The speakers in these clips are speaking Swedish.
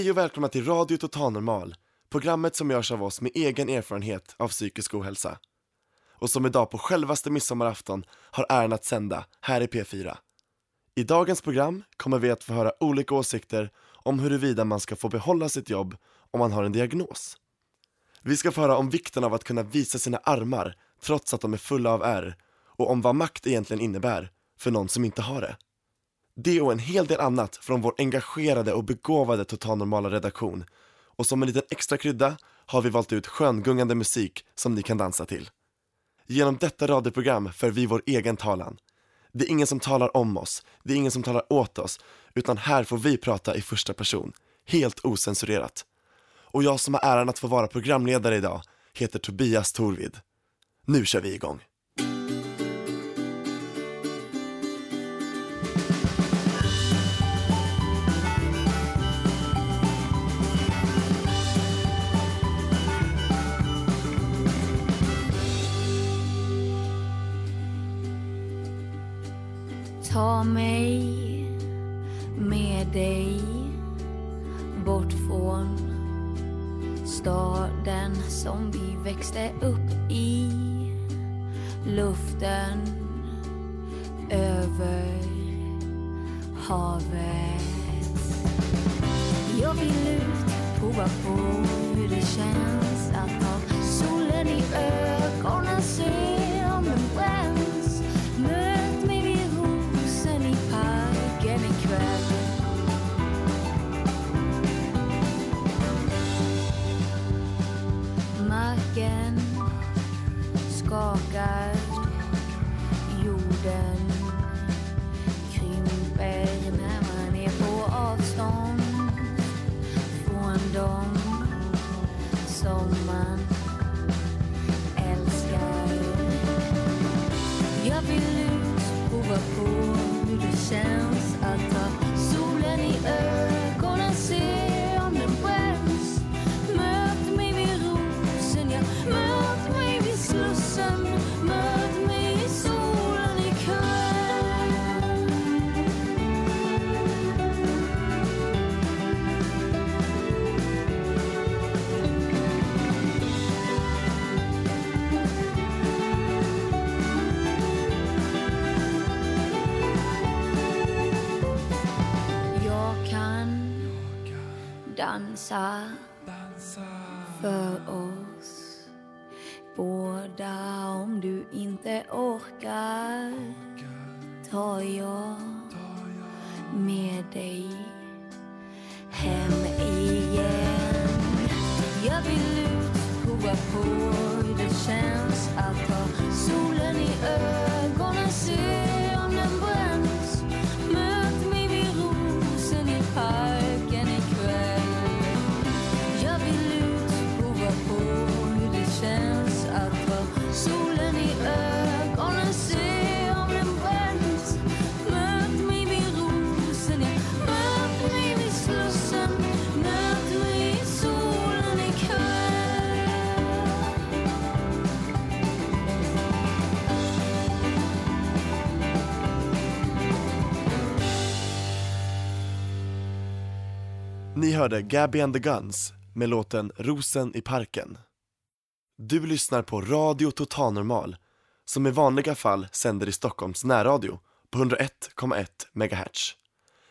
Hej och välkomna till Radio Totalnormal programmet som görs av oss med egen erfarenhet av psykisk ohälsa. Och som idag på självaste midsommarafton har äran att sända här i P4. I dagens program kommer vi att få höra olika åsikter om huruvida man ska få behålla sitt jobb om man har en diagnos. Vi ska få höra om vikten av att kunna visa sina armar trots att de är fulla av ärr och om vad makt egentligen innebär för någon som inte har det. Det och en hel del annat från vår engagerade och begåvade totalnormala redaktion. Och som en liten extra krydda har vi valt ut sköngungande musik som ni kan dansa till. Genom detta radioprogram för vi vår egen talan. Det är ingen som talar om oss, det är ingen som talar åt oss, utan här får vi prata i första person, helt osensurerat. Och jag som har äran att få vara programledare idag heter Tobias Torvid. Nu kör vi igång. Dansa Ni hörde Gabby and the Guns med låten Rosen i parken. Du lyssnar på Radio Total Normal som i vanliga fall sänder i Stockholms närradio på 101,1 MHz.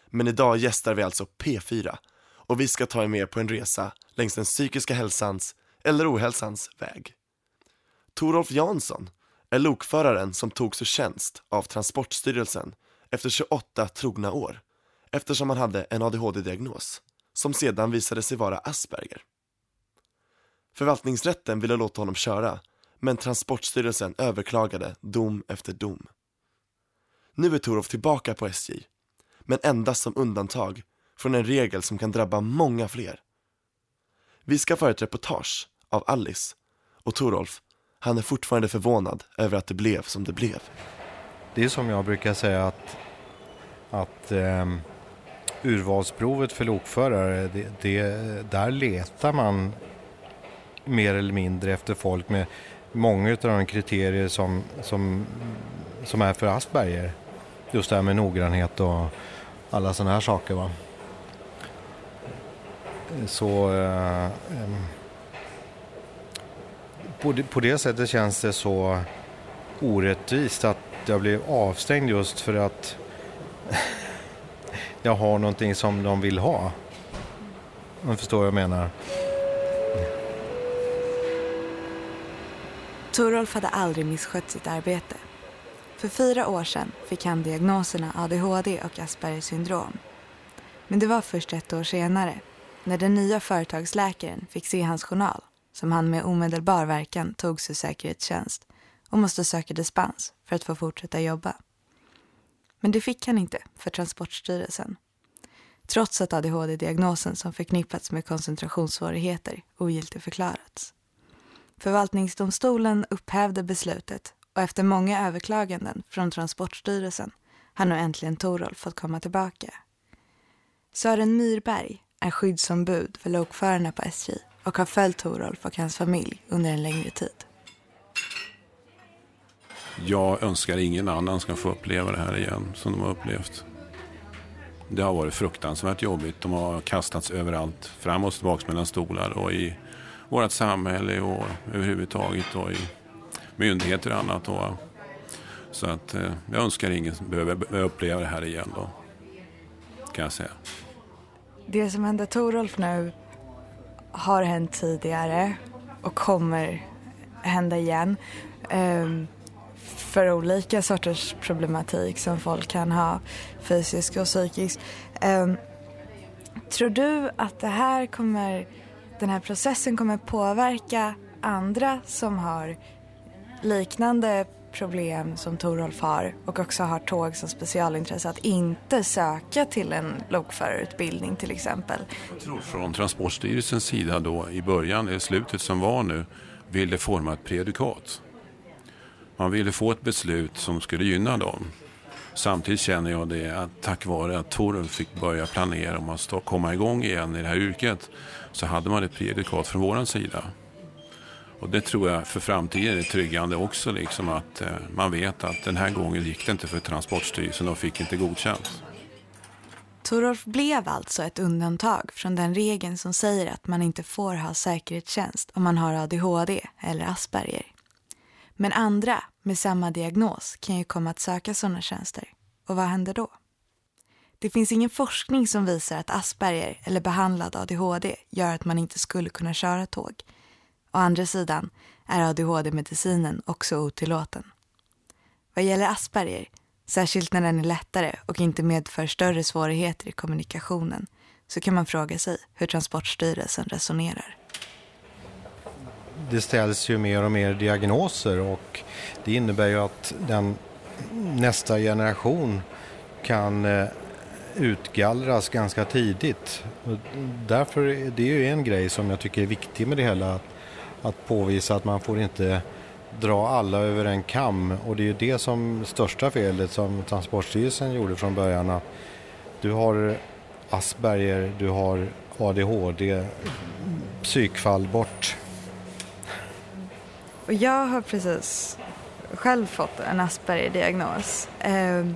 Men idag gästar vi alltså P4 och vi ska ta er med på en resa längs den psykiska hälsans, eller ohälsans, väg. Torolf Jansson är lokföraren som togs ur tjänst av Transportstyrelsen efter 28 trogna år eftersom han hade en ADHD-diagnos som sedan visade sig vara Asperger. Förvaltningsrätten ville låta honom köra, men Transportstyrelsen överklagade dom efter dom. Nu är Torov tillbaka på SJ, men endast som undantag från en regel som kan drabba många fler. Vi ska få ett reportage av Alice och Torolf, han är fortfarande förvånad över att det blev som det blev. Det är som jag brukar säga att, att eh, urvalsprovet för lokförare, det, det, där letar man mer eller mindre efter folk med många av de kriterier som, som, som är för Asperger. Just det här med noggrannhet och alla sådana här saker. Va? Så eh, på, det, på det sättet känns det så orättvist att jag blev avstängd just för att jag har någonting som de vill ha. Om du förstår vad jag menar. Torolf hade aldrig misskött sitt arbete. För fyra år sedan fick han diagnoserna ADHD och Aspergers syndrom. Men det var först ett år senare, när den nya företagsläkaren fick se hans journal, som han med omedelbar verkan tog sig säkerhetstjänst och måste söka dispens för att få fortsätta jobba. Men det fick han inte för Transportstyrelsen. Trots att ADHD-diagnosen som förknippats med koncentrationssvårigheter ogiltigförklarats. Förvaltningsdomstolen upphävde beslutet och efter många överklaganden från Transportstyrelsen har nu äntligen Torolf fått komma tillbaka. Sören Myrberg är skyddsombud för lokförarna på SJ och har följt Torolf och hans familj under en längre tid. Jag önskar ingen annan ska få uppleva det här igen som de har upplevt. Det har varit fruktansvärt jobbigt. De har kastats överallt, fram och tillbaka mellan stolar och i vårt samhälle och överhuvudtaget och i myndigheter och annat. Och, så att eh, jag önskar ingen behöver uppleva det här igen då, kan jag säga. Det som hände Torolf nu har hänt tidigare och kommer hända igen. Um, för olika sorters problematik som folk kan ha, fysisk och psykisk. Um, tror du att det här kommer, den här processen kommer påverka andra som har liknande problem som Torolf har och också har tåg som specialintresse att inte söka till en lokförarutbildning till exempel? Jag tror från Transportstyrelsens sida då i början, i slutet som var nu, ville forma ett predikat. Man ville få ett beslut som skulle gynna dem. Samtidigt känner jag det att tack vare att Torulf fick börja planera om att komma igång igen i det här yrket så hade man ett predikat från vår sida. Och det tror jag för framtiden är tryggande också, liksom att eh, man vet att den här gången gick det inte för Transportstyrelsen och fick inte godkänt. Torolf blev alltså ett undantag från den regeln som säger att man inte får ha säkerhetstjänst om man har ADHD eller Asperger. Men andra med samma diagnos kan ju komma att söka sådana tjänster. Och vad händer då? Det finns ingen forskning som visar att Asperger eller behandlad ADHD gör att man inte skulle kunna köra tåg. Å andra sidan är ADHD-medicinen också otillåten. Vad gäller Asperger, särskilt när den är lättare och inte medför större svårigheter i kommunikationen, så kan man fråga sig hur Transportstyrelsen resonerar. Det ställs ju mer och mer diagnoser och det innebär ju att den nästa generation kan eh, utgallras ganska tidigt. därför är det ju en grej som jag tycker är viktig med det hela att påvisa att man får inte dra alla över en kam och det är ju det som största felet som Transportstyrelsen gjorde från början att du har Asperger, du har ADHD, psykfall bort. Och jag har precis själv fått en Asperger-diagnos. Ehm,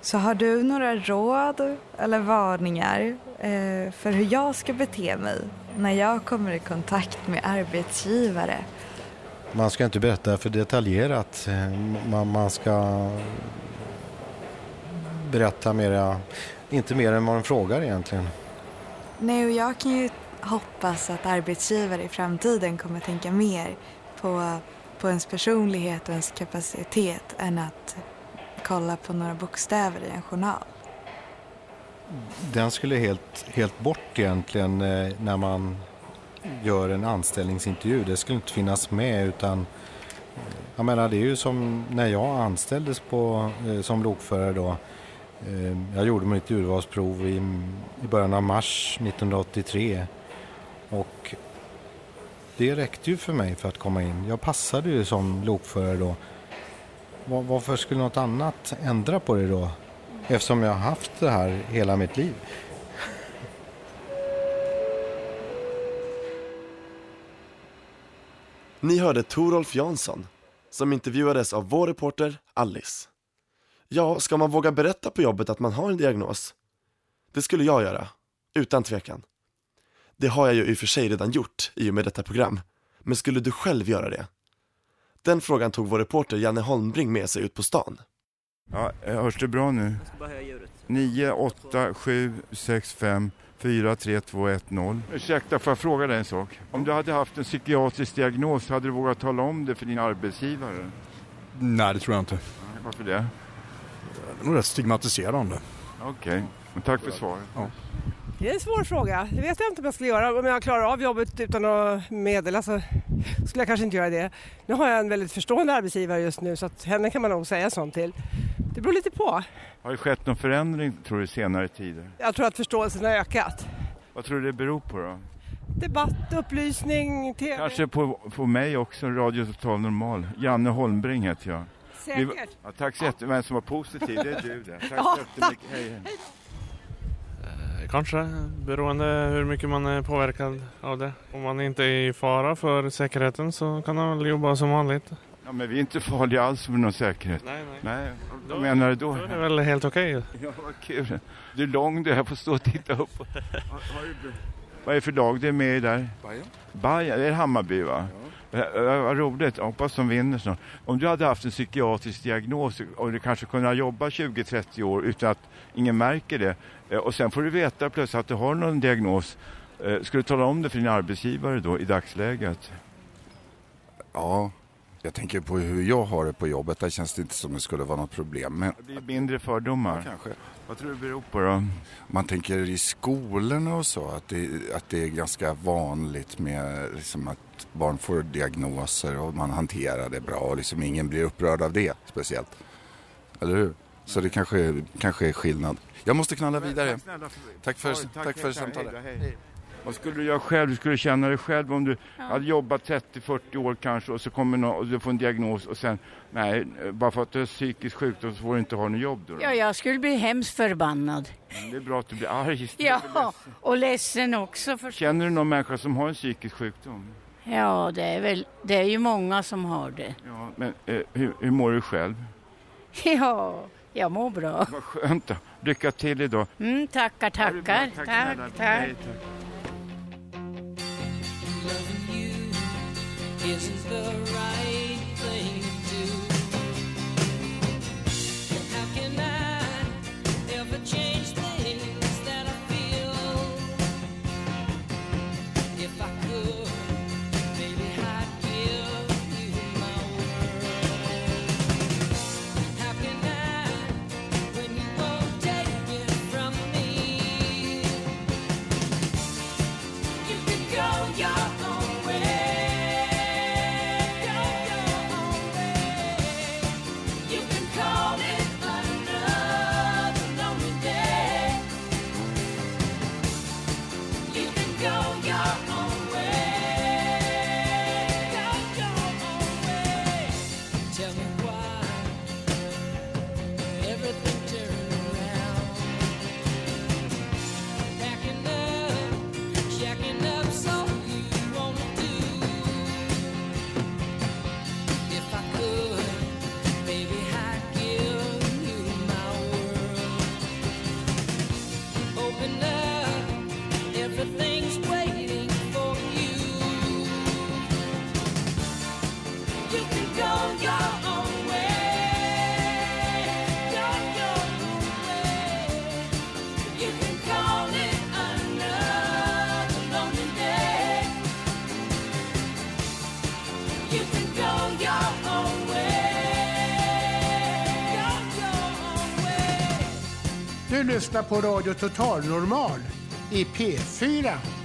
så har du några råd eller varningar eh, för hur jag ska bete mig när jag kommer i kontakt med arbetsgivare? Man ska inte berätta för detaljerat. Man, man ska berätta mera, inte mer än vad man frågar egentligen. Nej, och jag kan ju hoppas att arbetsgivare i framtiden kommer tänka mer på, på ens personlighet och ens kapacitet än att kolla på några bokstäver i en journal den skulle helt, helt bort egentligen eh, när man gör en anställningsintervju. Det skulle inte finnas med utan eh, jag menar det är ju som när jag anställdes på, eh, som lokförare då. Jag gjorde mitt urvalsprov i, i början av mars 1983 det räckte ju för mig för att komma in. Jag passade ju som lokförare då. Var, varför skulle något annat ändra på det då? Eftersom jag har haft det här hela mitt liv. Ni hörde Torolf Jansson som intervjuades av vår reporter Alice. Ja, ska man våga berätta på jobbet att man har en diagnos? Det skulle jag göra, utan tvekan. Det har jag ju i och för sig redan gjort i och med detta program. Men skulle du själv göra det? Den frågan tog vår reporter Janne Holmbring med sig ut på stan. Ja, hörs det bra nu? 9, 8, 7, 6, 5, 4, 3, 2, 1, 0. Ursäkta, får jag fråga dig en sak? Om du hade haft en psykiatrisk diagnos, hade du vågat tala om det för din arbetsgivare? Nej, det tror jag inte. Varför det? Det är nog rätt stigmatiserande. Okej, men tack för svaret. Ja. Det är en svår fråga. Det vet jag inte om jag skulle göra. Om jag klarar av jobbet utan att meddela så skulle jag kanske inte göra det. Nu har jag en väldigt förstående arbetsgivare just nu så att henne kan man nog säga sånt till. Det beror lite på. Har det skett någon förändring tror du senare tider? Jag tror att förståelsen har ökat. Vad tror du det beror på då? Debatt, upplysning, TV. Kanske på, på mig också, Radio Total Normal. Janne Holmbring heter jag. Säkert. Ja, tack så jättemycket. Vem som var positiv, det är du det. Tack Ja, så jättemycket. Hej, hej. Kanske, beroende hur mycket man är påverkad av det. Om man inte är i fara för säkerheten så kan man väl jobba som vanligt. Ja, men vi är inte farliga alls med någon säkerhet. Nej, nej. Nej, vad menar du då? Då är det väl helt okej. Ja, vad kul. Du är lång du, jag får stå och titta upp. Vad är det för lag det är med i där? Bajen. Bajen, det är Hammarby va? Ja. Vad roligt, jag hoppas de vinner snart. Om du hade haft en psykiatrisk diagnos och du kanske kunde jobba 20-30 år utan att ingen märker det eh, och sen får du veta plötsligt att du har någon diagnos. Eh, Ska du tala om det för din arbetsgivare då i dagsläget? Ja, jag tänker på hur jag har det på jobbet. Där känns det inte som det skulle vara något problem. Men Det blir mindre fördomar. kanske. Vad tror du det beror på då? Man tänker i skolorna och så att det, att det är ganska vanligt med liksom att barn får diagnoser och man hanterar det bra och liksom ingen blir upprörd av det speciellt. Eller hur? Så det kanske, kanske är skillnad. Jag måste knalla vidare. Tack för, tack för samtalet. Vad skulle du göra själv? Hur skulle du känna dig själv om du hade jobbat 30-40 år kanske och så kommer någon, och du får en diagnos och sen nej, bara för att du har psykisk sjukdom så får du inte ha något jobb då? då? Ja, jag skulle bli hemskt förbannad. Men Det är bra att du blir arg istället Ja, ledsen. och ledsen också. För... Känner du någon människa som har en psykisk sjukdom? Ja, det är, väl, det är ju många som har det. Ja, men eh, hur, hur mår du själv? Ja, jag mår bra. Vad skönt då. Lycka till idag. Mm, tackar, tackar. Tack Tack, tack. Tack. isn't the right lyssnar på Radio Total Normal i P4.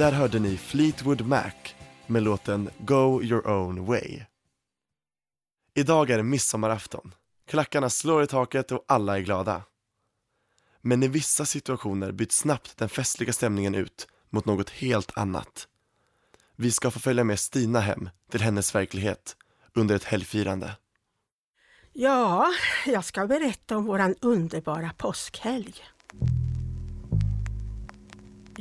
Där hörde ni Fleetwood Mac med låten Go your own way. Idag är det midsommarafton. Klackarna slår i taket och alla är glada. Men i vissa situationer byts snabbt den festliga stämningen ut mot något helt annat. Vi ska få följa med Stina hem till hennes verklighet under ett helgfirande. Ja, jag ska berätta om våran underbara påskhelg.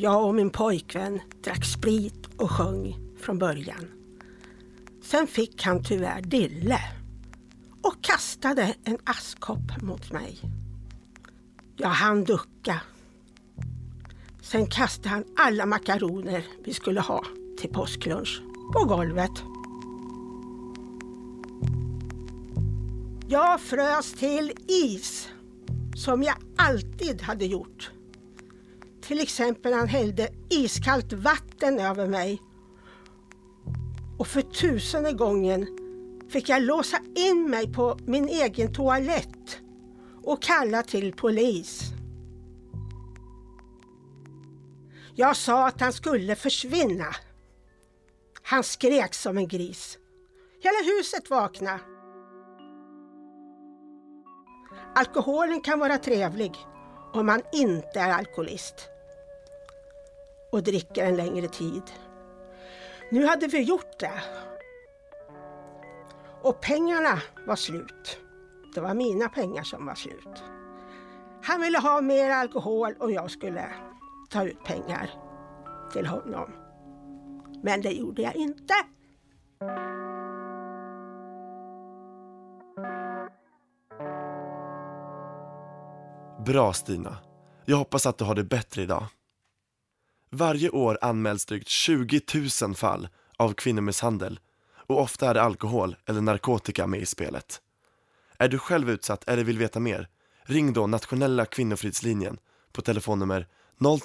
Jag och min pojkvän drack sprit och sjöng från början. Sen fick han tyvärr dille och kastade en askkopp mot mig. Jag hann ducka. Sen kastade han alla makaroner vi skulle ha till påsklunch på golvet. Jag frös till is, som jag alltid hade gjort. Till exempel när han hällde iskallt vatten över mig. Och för tusende gången fick jag låsa in mig på min egen toalett och kalla till polis. Jag sa att han skulle försvinna. Han skrek som en gris. Hela huset vaknade. Alkoholen kan vara trevlig om man inte är alkoholist och dricker en längre tid. Nu hade vi gjort det. Och pengarna var slut. Det var mina pengar som var slut. Han ville ha mer alkohol och jag skulle ta ut pengar till honom. Men det gjorde jag inte. Bra Stina. Jag hoppas att du har det bättre idag. Varje år anmäls drygt 20 000 fall av kvinnomisshandel och ofta är det alkohol eller narkotika med i spelet. Är du själv utsatt eller vill veta mer? Ring då nationella kvinnofridslinjen på telefonnummer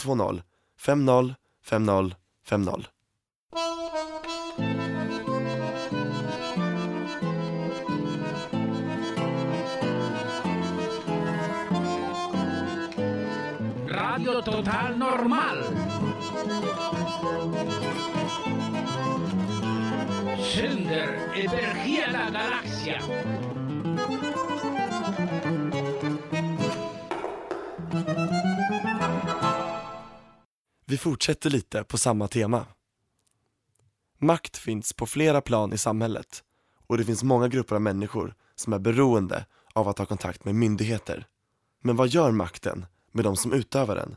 020 50 50 50. Radio Total Normal. Sänder över la galaxia. Vi fortsätter lite på samma tema. Makt finns på flera plan i samhället och det finns många grupper av människor som är beroende av att ha kontakt med myndigheter. Men vad gör makten med de som utövar den?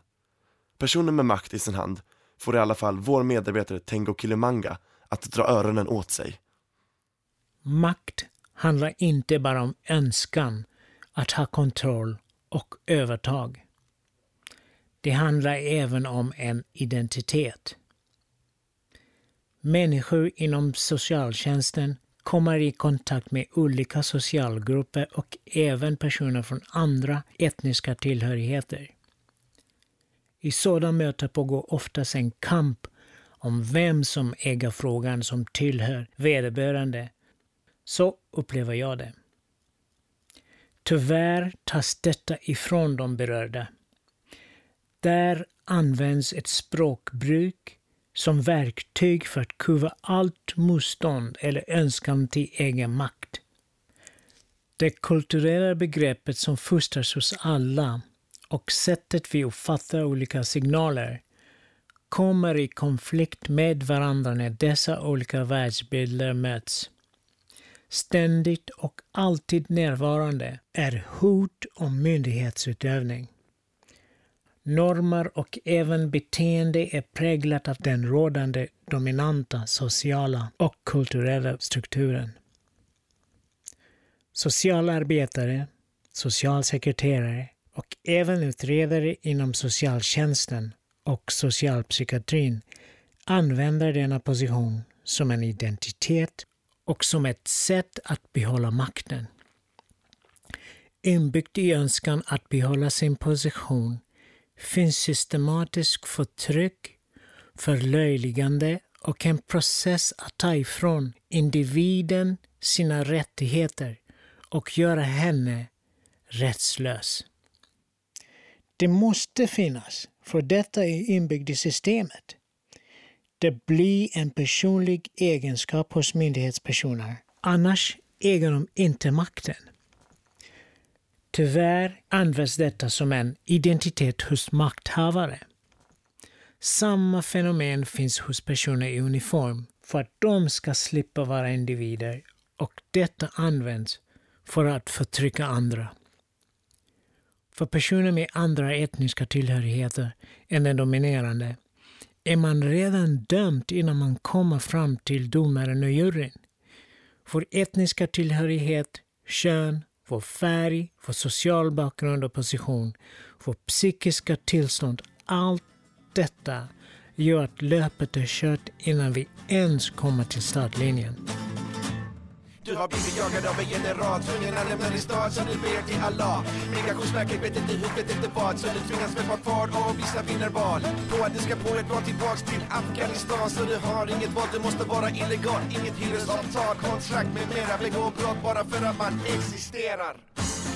Personer med makt i sin hand får i alla fall vår medarbetare Tengo Kilimanga att dra öronen åt sig. Makt handlar inte bara om önskan att ha kontroll och övertag. Det handlar även om en identitet. Människor inom socialtjänsten kommer i kontakt med olika socialgrupper och även personer från andra etniska tillhörigheter. I sådana möten pågår oftast en kamp om vem som äger frågan som tillhör vederbörande. Så upplever jag det. Tyvärr tas detta ifrån de berörda. Där används ett språkbruk som verktyg för att kuva allt motstånd eller önskan till egen makt. Det kulturella begreppet som fostras hos alla och sättet vi uppfattar olika signaler kommer i konflikt med varandra när dessa olika världsbilder möts. Ständigt och alltid närvarande är hot om myndighetsutövning. Normer och även beteende är präglat av den rådande dominanta sociala och kulturella strukturen. Socialarbetare, socialsekreterare och även utredare inom socialtjänsten och socialpsykiatrin använder denna position som en identitet och som ett sätt att behålla makten. Inbyggt i önskan att behålla sin position finns systematisk förtryck, förlöjligande och en process att ta ifrån individen sina rättigheter och göra henne rättslös. Det måste finnas, för detta är inbyggt i systemet. det blir en personlig egenskap hos myndighetspersoner. Annars äger de inte makten. Tyvärr används detta som en identitet hos makthavare. Samma fenomen finns hos personer i uniform för att de ska slippa vara individer och detta används för att förtrycka andra. För personer med andra etniska tillhörigheter än den dominerande är man redan dömd innan man kommer fram till domaren och juryn. Vår etniska tillhörighet, kön, vår färg, vår social bakgrund och position, vår psykiska tillstånd, allt detta gör att löpet är kört innan vi ens kommer till startlinjen. Du har blivit jagad av en general Tvungen att lämna din stad så du ber till Allah. Migrationsverket vet inte hur, vet inte vad Så du tvingas med kvar och vissa vinner val På att du ska på ett val tillbaks till Afghanistan Så du har inget val, du måste vara illegal. Inget hyresavtal, kontrakt med mera Begå brott bara för att man existerar.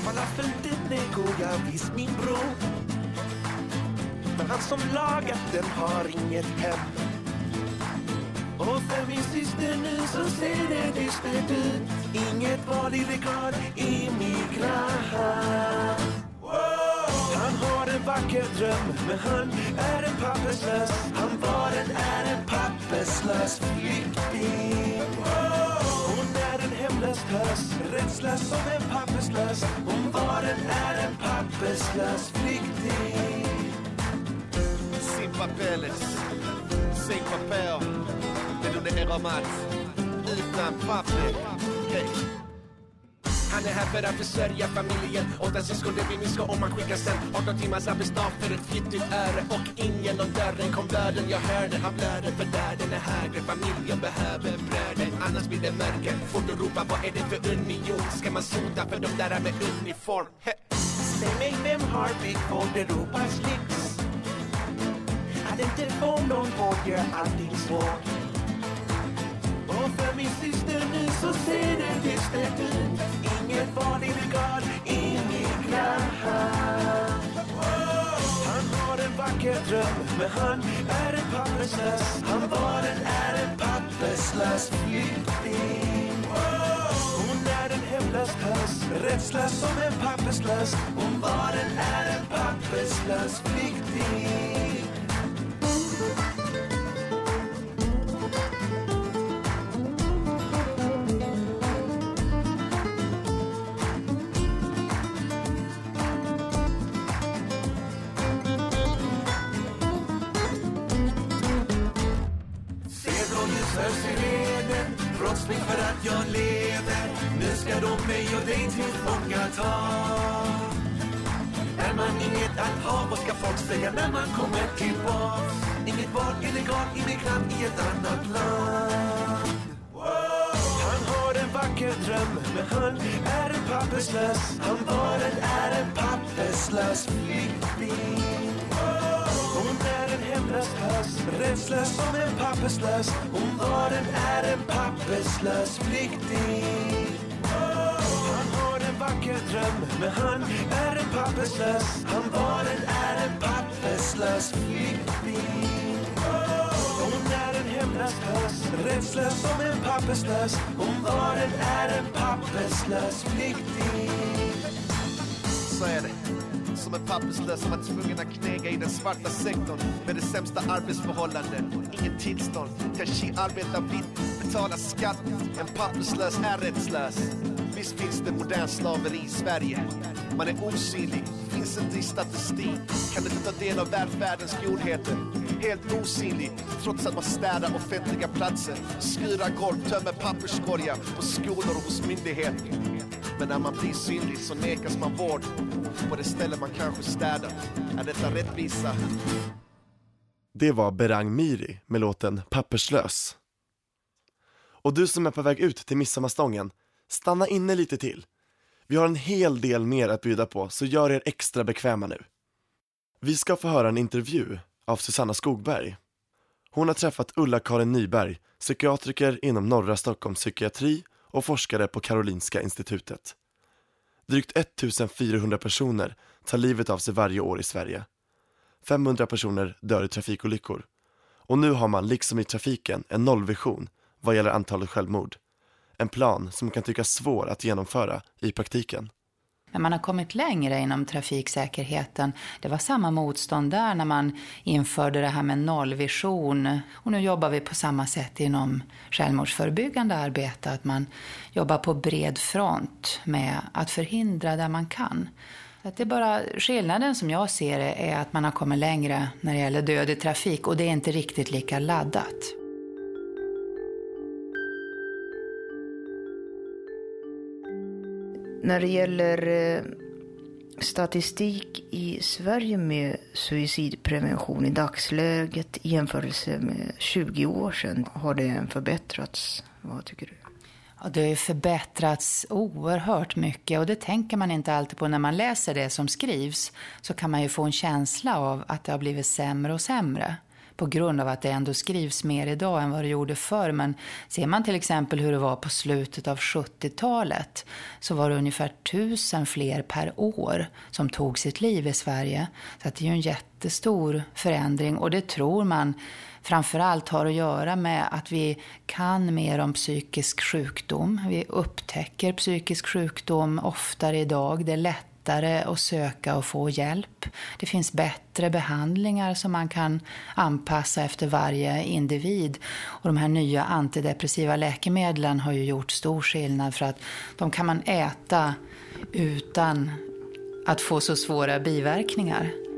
Falafeln den är god, ja visst min bror Men han som lagat den har inget hem och för min syster nu så ser det dystert ut. Inget val min klass Han har en vacker dröm men han är en papperslös. Han var en, är en papperslös flykting. Hon är en hemlös tös Rättslös som en papperslös. Hon var en, är en papperslös flykting. Sin papeles, sin papel. Men under era mat Utan papper okay. Han är här för att försörja familjen. Åtta syskon det blir minska om man skickar sen. 18 timmars arbetsdag för ett fittigt öre. Och in genom dörren kom döden Jag hörde han blöder för döden är högre. Familjen behöver bröder. Annars blir det mörker. Fort du ropa vad är det för union? Ska man sota för de där med uniform? He. Säg mig vem har byggt vård lyx? Att inte få någon vård gör allting svårt och för min syster nu så ser det dystert ut. Inget barn i brigad, inget immigrant Han har en vacker dröm men han är en papperslös. Han var en, är en papperslös flykting. Hon är en hemlös tös Rättslös som en papperslös. Hon var en, är en papperslös flykting. Nu mig och dig tillfångata Är man inget att ha, vad ska folk säga när man kommer tillbaks? Inget val, illegal immigrant i ett annat land. Han har en vacker dröm, men han är en papperslös. Han var en, är en papperslös flykting. Hon är en hemlös höst, rättslös som en papperslös. Hon var en, är en papperslös flykting vacker dröm, men han är en papperslös Han var en, är en papperslös flykting Hon är en hemlös tös, rättslös som en papperslös Hon var en, är en papperslös flykting Så är det som en papperslös som var tvungen att knäga i den svarta sektorn med det sämsta arbetsförhållanden, inget tillstånd. Kanske arbeta vitt, betala skatt. En papperslös är rättslös. Visst finns det modern slaveri i Sverige. Man är osynlig, finns inte i statistik. Kan inte ta del av välfärdens godheter. Helt osynlig, trots att man städar offentliga platser. Skurar golv, tömmer papperskorgar på skolor och hos myndigheter. Men när man blir synlig så nekas man vård på det ställe man kanske städat. Är detta rättvisa? Det var Berang Miri med låten Papperslös. Och du som är på väg ut till midsommarstången, stanna inne lite till. Vi har en hel del mer att bjuda på, så gör er extra bekväma nu. Vi ska få höra en intervju av Susanna Skogberg. Hon har träffat Ulla-Karin Nyberg, psykiatriker inom norra Stockholms psykiatri och forskare på Karolinska institutet. Drygt 1400 personer tar livet av sig varje år i Sverige. 500 personer dör i trafikolyckor. Och nu har man, liksom i trafiken, en nollvision vad gäller antalet självmord. En plan som kan tyckas svår att genomföra i praktiken. Men man har kommit längre inom trafiksäkerheten. Det var samma motstånd där när man införde det här med nollvision. Och nu jobbar vi på samma sätt inom självmordsförebyggande arbete. Att man jobbar på bred front med att förhindra där man kan. Att det är bara skillnaden som jag ser det är att man har kommit längre när det gäller död i trafik och det är inte riktigt lika laddat. När det gäller eh, statistik i Sverige med suicidprevention i dagsläget i jämförelse med 20 år sedan, har det förbättrats? Vad tycker du? Ja, det har ju förbättrats oerhört mycket och det tänker man inte alltid på när man läser det som skrivs. Så kan man ju få en känsla av att det har blivit sämre och sämre på grund av att det ändå skrivs mer idag än vad det gjorde förr. Men ser man till exempel hur det var på slutet av 70-talet så var det ungefär tusen fler per år som tog sitt liv i Sverige. Så att det är ju en jättestor förändring och det tror man framförallt har att göra med att vi kan mer om psykisk sjukdom. Vi upptäcker psykisk sjukdom oftare idag. Det är lättare att söka och få hjälp. Det finns bättre behandlingar som man kan anpassa efter varje individ. Och de här nya antidepressiva läkemedlen har ju gjort stor skillnad för att de kan man äta utan att få så svåra biverkningar.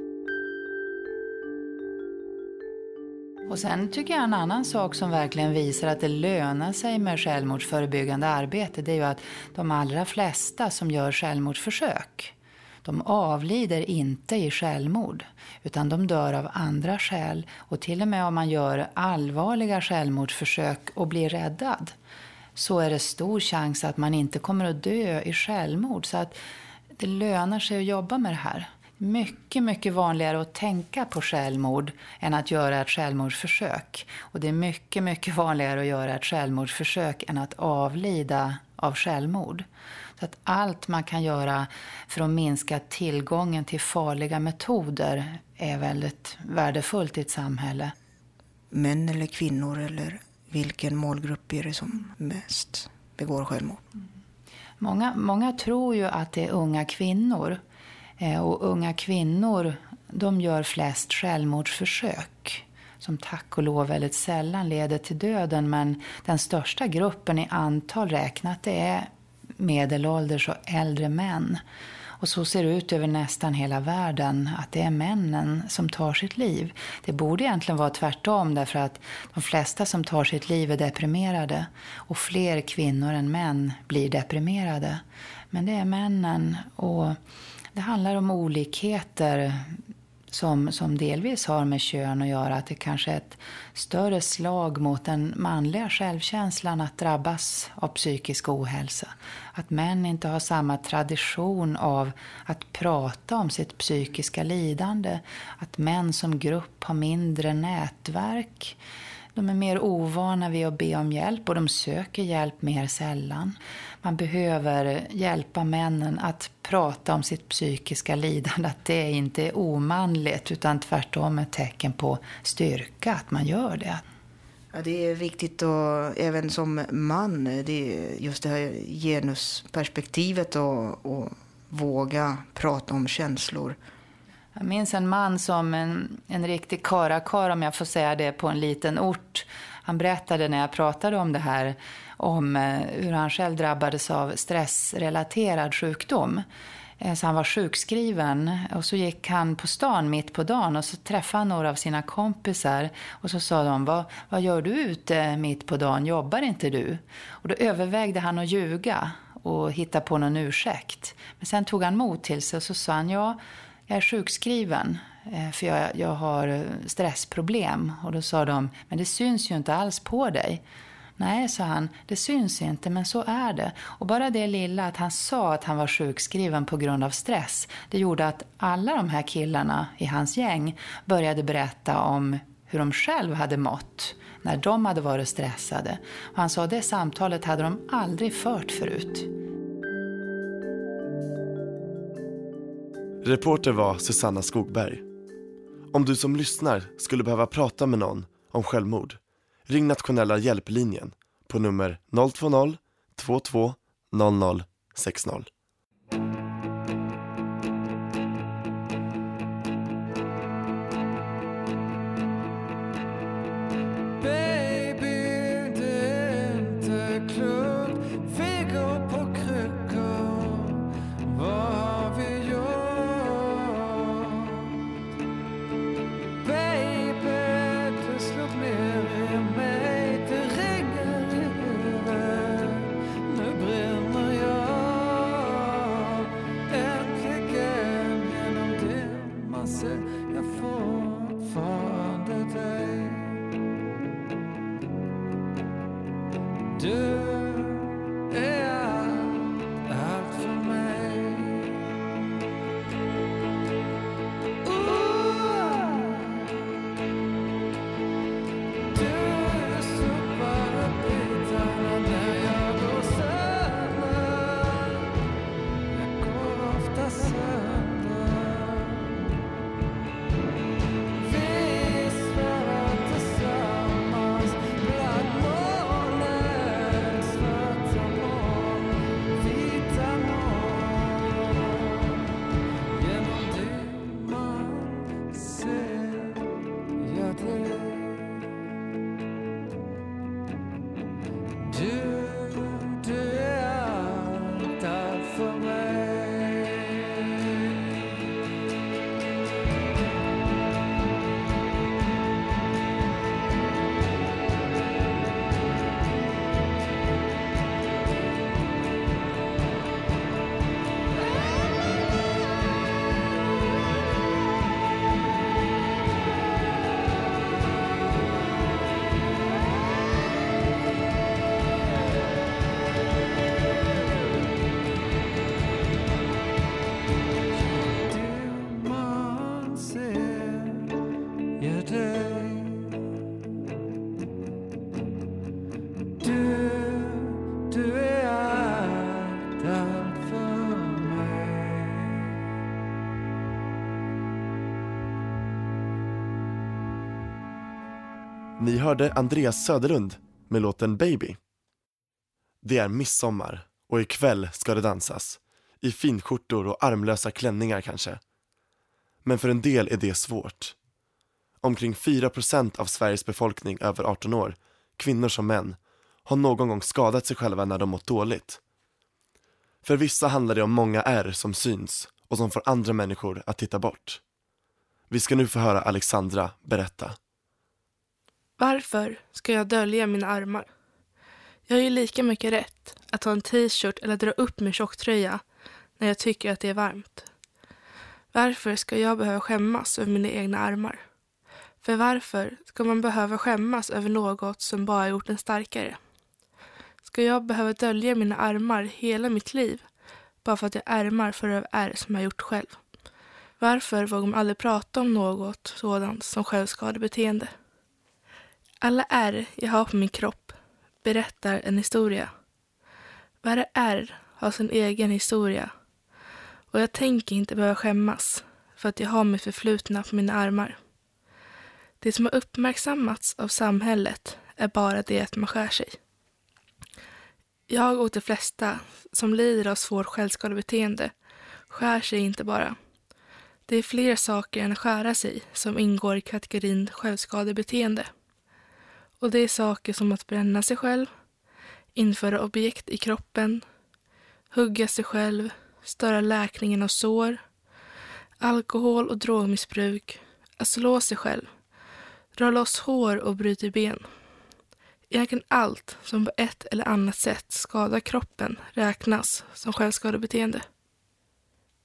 Och sen tycker jag en annan sak som verkligen visar att det lönar sig med självmordsförebyggande arbete, det är ju att de allra flesta som gör självmordsförsök, de avlider inte i självmord, utan de dör av andra skäl. Och till och med om man gör allvarliga självmordsförsök och blir räddad, så är det stor chans att man inte kommer att dö i självmord. Så att det lönar sig att jobba med det här. Mycket, mycket vanligare att tänka på självmord än att göra ett självmordsförsök. Och det är mycket, mycket vanligare att göra ett självmordsförsök än att avlida av självmord. Så att allt man kan göra för att minska tillgången till farliga metoder är väldigt värdefullt i ett samhälle. Män eller kvinnor eller vilken målgrupp är det som mest begår självmord? Många, många tror ju att det är unga kvinnor. Eh, och unga kvinnor, de gör flest självmordsförsök som tack och lov väldigt sällan leder till döden. Men den största gruppen i antal räknat är medelålders och äldre män. Och så ser det ut över nästan hela världen, att det är männen som tar sitt liv. Det borde egentligen vara tvärtom, därför att de flesta som tar sitt liv är deprimerade. Och fler kvinnor än män blir deprimerade. Men det är männen. och... Det handlar om olikheter som, som delvis har med kön att göra. Att det kanske är ett större slag mot den manliga självkänslan att drabbas av psykisk ohälsa. Att män inte har samma tradition av att prata om sitt psykiska lidande. Att män som grupp har mindre nätverk. De är mer ovana vid att be om hjälp och de söker hjälp mer sällan. Man behöver hjälpa männen att prata om sitt psykiska lidande. Att det inte är omanligt utan tvärtom ett tecken på styrka att man gör det. Ja, det är viktigt och även som man, det är just det här genusperspektivet och, och våga prata om känslor. Jag minns en man som en, en riktig karakar, om jag får säga det, på en liten ort. Han berättade när jag pratade om det här, om eh, hur han själv drabbades av stressrelaterad sjukdom. Eh, så han var sjukskriven och så gick han på stan mitt på dagen och så träffade han några av sina kompisar och så sa de, vad, vad gör du ute mitt på dagen, jobbar inte du? Och då övervägde han att ljuga och hitta på någon ursäkt. Men sen tog han mod till sig och så sa han, ja, jag är sjukskriven eh, för jag, jag har eh, stressproblem. Och då sa de, men det syns ju inte alls på dig. Nej, sa han, det syns inte, men så är det. Och bara det lilla att han sa att han var sjukskriven på grund av stress, det gjorde att alla de här killarna i hans gäng började berätta om hur de själv hade mått när de hade varit stressade. Och han sa det samtalet hade de aldrig fört förut. Reporter var Susanna Skogberg. Om du som lyssnar skulle behöva prata med någon om självmord, ring nationella hjälplinjen på nummer 020 22 Ni hörde Andreas Söderlund med låten Baby. Det är midsommar och ikväll ska det dansas. I finskjortor och armlösa klänningar kanske. Men för en del är det svårt. Omkring 4% av Sveriges befolkning över 18 år, kvinnor som män, har någon gång skadat sig själva när de mått dåligt. För vissa handlar det om många ärr som syns och som får andra människor att titta bort. Vi ska nu få höra Alexandra berätta. Varför ska jag dölja mina armar? Jag har ju lika mycket rätt att ha en t-shirt eller dra upp min tjocktröja när jag tycker att det är varmt. Varför ska jag behöva skämmas över mina egna armar? För varför ska man behöva skämmas över något som bara gjort en starkare? Ska jag behöva dölja mina armar hela mitt liv bara för att jag ärmar för över ärr som jag gjort själv? Varför vågar man aldrig prata om något sådant som självskadebeteende? Alla ärr jag har på min kropp berättar en historia. Varje ärr har sin egen historia. Och jag tänker inte behöva skämmas för att jag har mitt förflutna på mina armar. Det som har uppmärksammats av samhället är bara det att man skär sig. Jag och de flesta som lider av svårt självskadebeteende skär sig inte bara. Det är fler saker än att skära sig som ingår i kategorin självskadebeteende. Och det är saker som att bränna sig själv, införa objekt i kroppen, hugga sig själv, störa läkningen av sår, alkohol och drogmissbruk, att slå sig själv, dra loss hår och bryta ben. Egentligen allt som på ett eller annat sätt skadar kroppen räknas som självskadebeteende.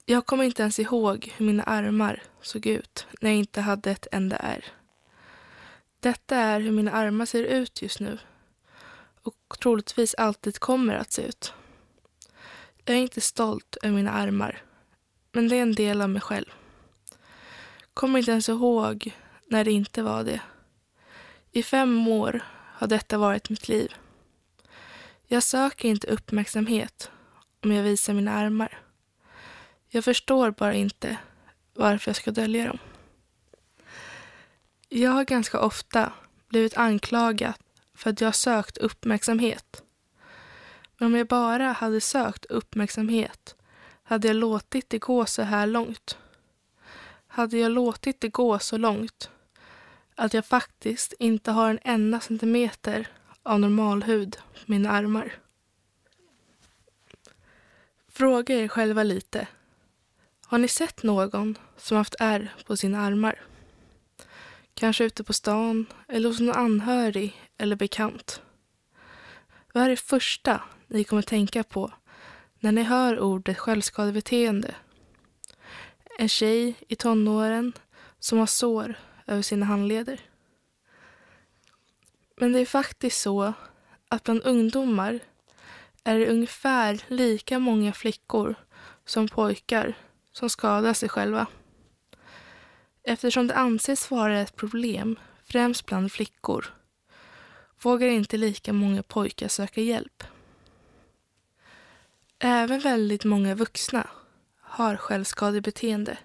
Jag kommer inte ens ihåg hur mina armar såg ut när jag inte hade ett enda ärr. Detta är hur mina armar ser ut just nu och troligtvis alltid kommer att se ut. Jag är inte stolt över mina armar, men det är en del av mig själv. Kommer inte ens ihåg när det inte var det. I fem år har detta varit mitt liv. Jag söker inte uppmärksamhet om jag visar mina armar. Jag förstår bara inte varför jag ska dölja dem. Jag har ganska ofta blivit anklagad för att jag sökt uppmärksamhet. Men om jag bara hade sökt uppmärksamhet hade jag låtit det gå så här långt. Hade jag låtit det gå så långt att jag faktiskt inte har en enda centimeter av normalhud på mina armar. Fråga er själva lite. Har ni sett någon som haft ärr på sina armar? Kanske ute på stan eller hos någon anhörig eller bekant. Vad är det första ni kommer tänka på när ni hör ordet självskadebeteende? En tjej i tonåren som har sår över sina handleder. Men det är faktiskt så att bland ungdomar är det ungefär lika många flickor som pojkar som skadar sig själva. Eftersom det anses vara ett problem, främst bland flickor, vågar inte lika många pojkar söka hjälp. Även väldigt många vuxna har självskadebeteende.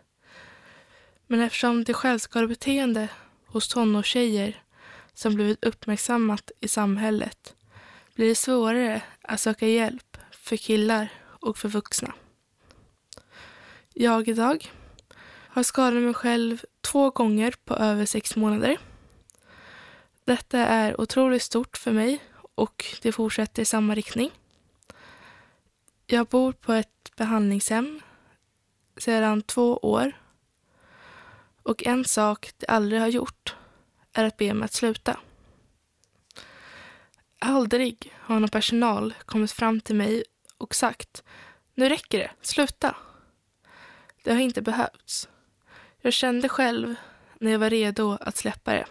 Men eftersom det är självskadebeteende hos tonårstjejer som blivit uppmärksammat i samhället blir det svårare att söka hjälp för killar och för vuxna. Jag idag har skadat mig själv två gånger på över sex månader. Detta är otroligt stort för mig och det fortsätter i samma riktning. Jag bor på ett behandlingshem sedan två år och en sak det aldrig har gjort är att be mig att sluta. Aldrig har någon personal kommit fram till mig och sagt nu räcker det, sluta. Det har inte behövts. Jag kände själv när jag var redo att släppa det.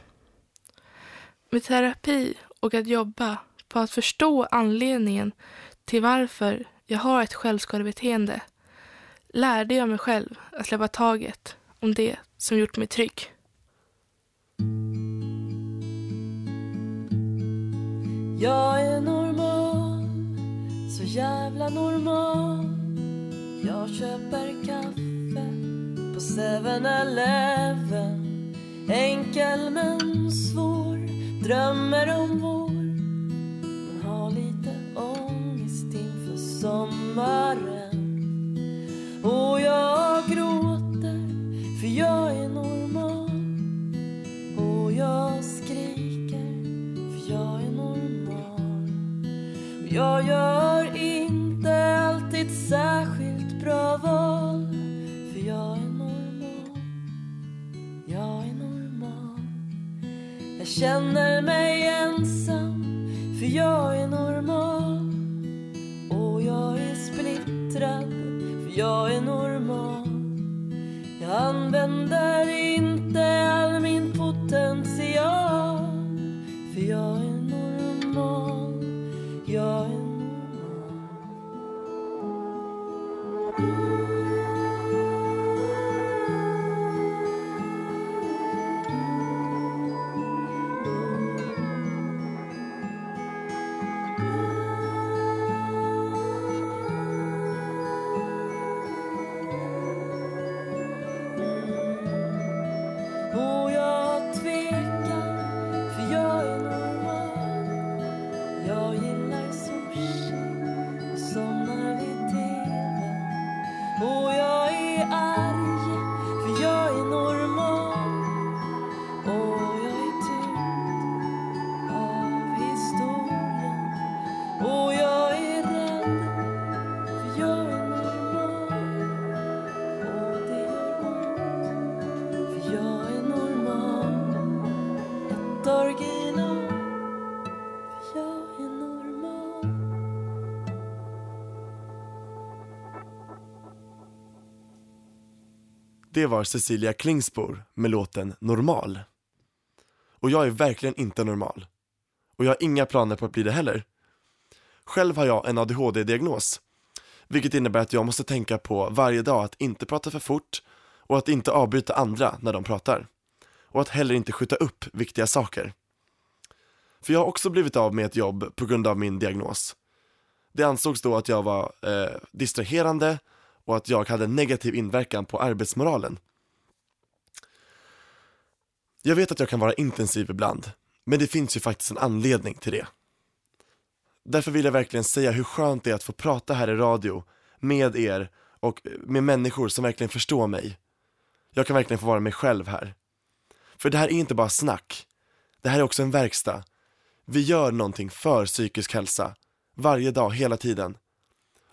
Med terapi och att jobba på att förstå anledningen till varför jag har ett självskadebeteende lärde jag mig själv att släppa taget om det som gjort mig trygg. Jag är normal, så jävla normal Jag köper kaffe 7-Eleven Enkel men svår, drömmer om vår. Men har lite ångest inför sommaren. Och jag gråter för jag är normal. Och jag skriker för jag är normal. Och jag gör inte alltid särskilt bra val. Jag är normal. Jag känner mig ensam för jag är normal. Och jag är splittrad för jag är normal. Jag använder Det var Cecilia Klingsbor med låten Normal. Och jag är verkligen inte normal. Och jag har inga planer på att bli det heller. Själv har jag en ADHD-diagnos, vilket innebär att jag måste tänka på varje dag att inte prata för fort och att inte avbryta andra när de pratar. Och att heller inte skjuta upp viktiga saker. För jag har också blivit av med ett jobb på grund av min diagnos. Det ansågs då att jag var eh, distraherande och att jag hade en negativ inverkan på arbetsmoralen. Jag vet att jag kan vara intensiv ibland Men det finns ju faktiskt en anledning till det. Därför vill jag verkligen säga hur skönt det är att få prata här i radio med er och med människor som verkligen förstår mig. Jag kan verkligen få vara mig själv här. För det här är inte bara snack. Det här är också en verkstad. Vi gör någonting för psykisk hälsa. Varje dag, hela tiden.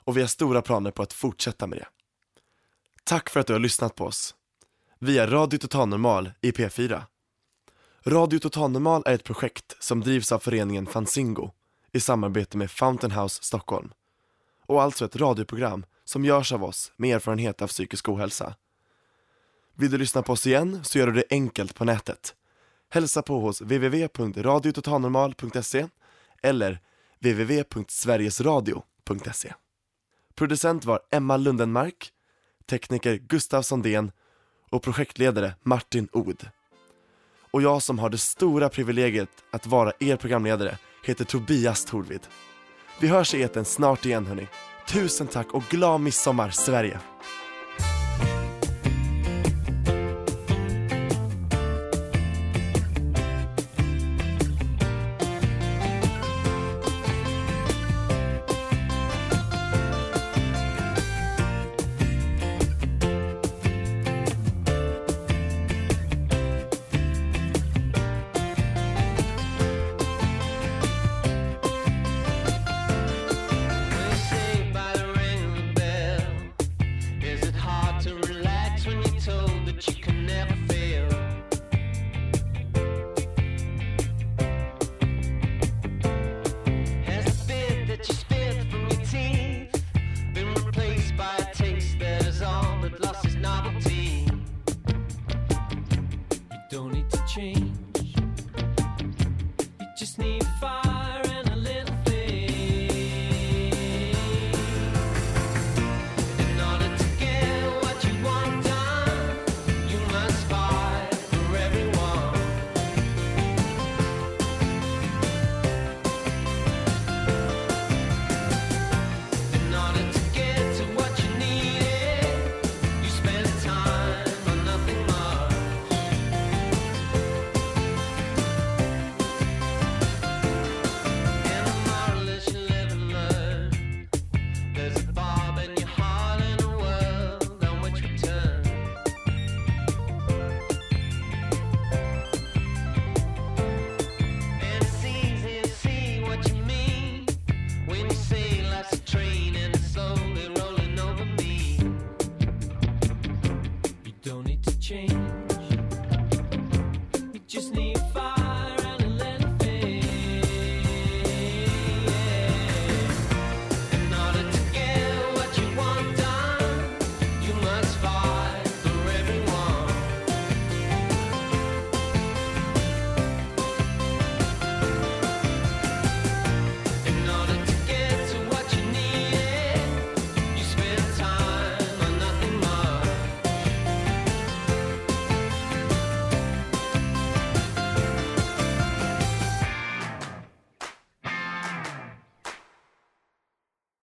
Och vi har stora planer på att fortsätta med det. Tack för att du har lyssnat på oss. Vi är Radio Totalnormal i P4. Radio Totalnormal är ett projekt som drivs av föreningen Fanzingo i samarbete med Fountain House Stockholm. Och alltså ett radioprogram som görs av oss med erfarenhet av psykisk ohälsa. Vill du lyssna på oss igen så gör du det enkelt på nätet. Hälsa på hos www.radiototalnormal.se eller www.sverigesradio.se Producent var Emma Lundenmark, tekniker Gustav Sondén och projektledare Martin Od. Och jag som har det stora privilegiet att vara er programledare heter Tobias Torvid. Vi hörs i eten snart igen hörni. Tusen tack och glad midsommar Sverige!